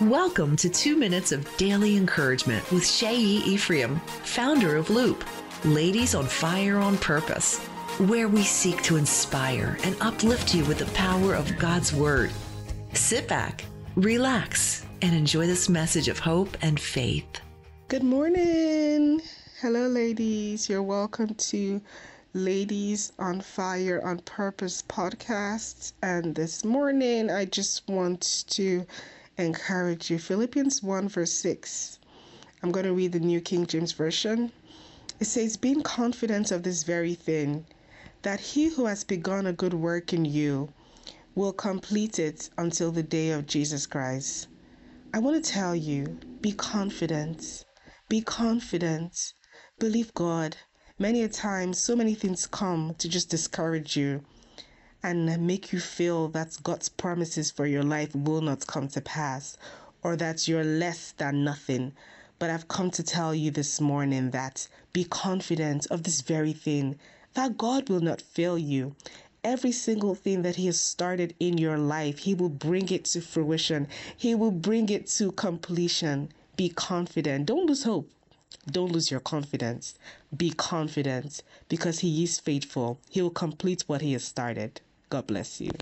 Welcome to two minutes of daily encouragement with Seyi Ephraim, founder of Loop, Ladies on Fire on Purpose, where we seek to inspire and uplift you with the power of God's Word. Sit back, relax, and enjoy this message of hope and faith. Good morning. Hello, ladies. You're welcome to Ladies on Fire on Purpose podcast. And this morning, I just want to encourage you. Philippians 1, verse 6. I'm going to read the New King James Version. It says, Being confident of this very thing, that he who has begun a good work in you will complete it until the day of Jesus Christ. I want to tell you be confident. Be confident. Believe God. Many a time, so many things come to just discourage you and make you feel that God's promises for your life will not come to pass or that you're less than nothing. But I've come to tell you this morning that be confident of this very thing, that God will not fail you. Every single thing that He has started in your life, He will bring it to fruition, He will bring it to completion. Be confident. Don't lose hope. Don't lose your confidence. Be confident because He is faithful. He will complete what He has started. God bless you.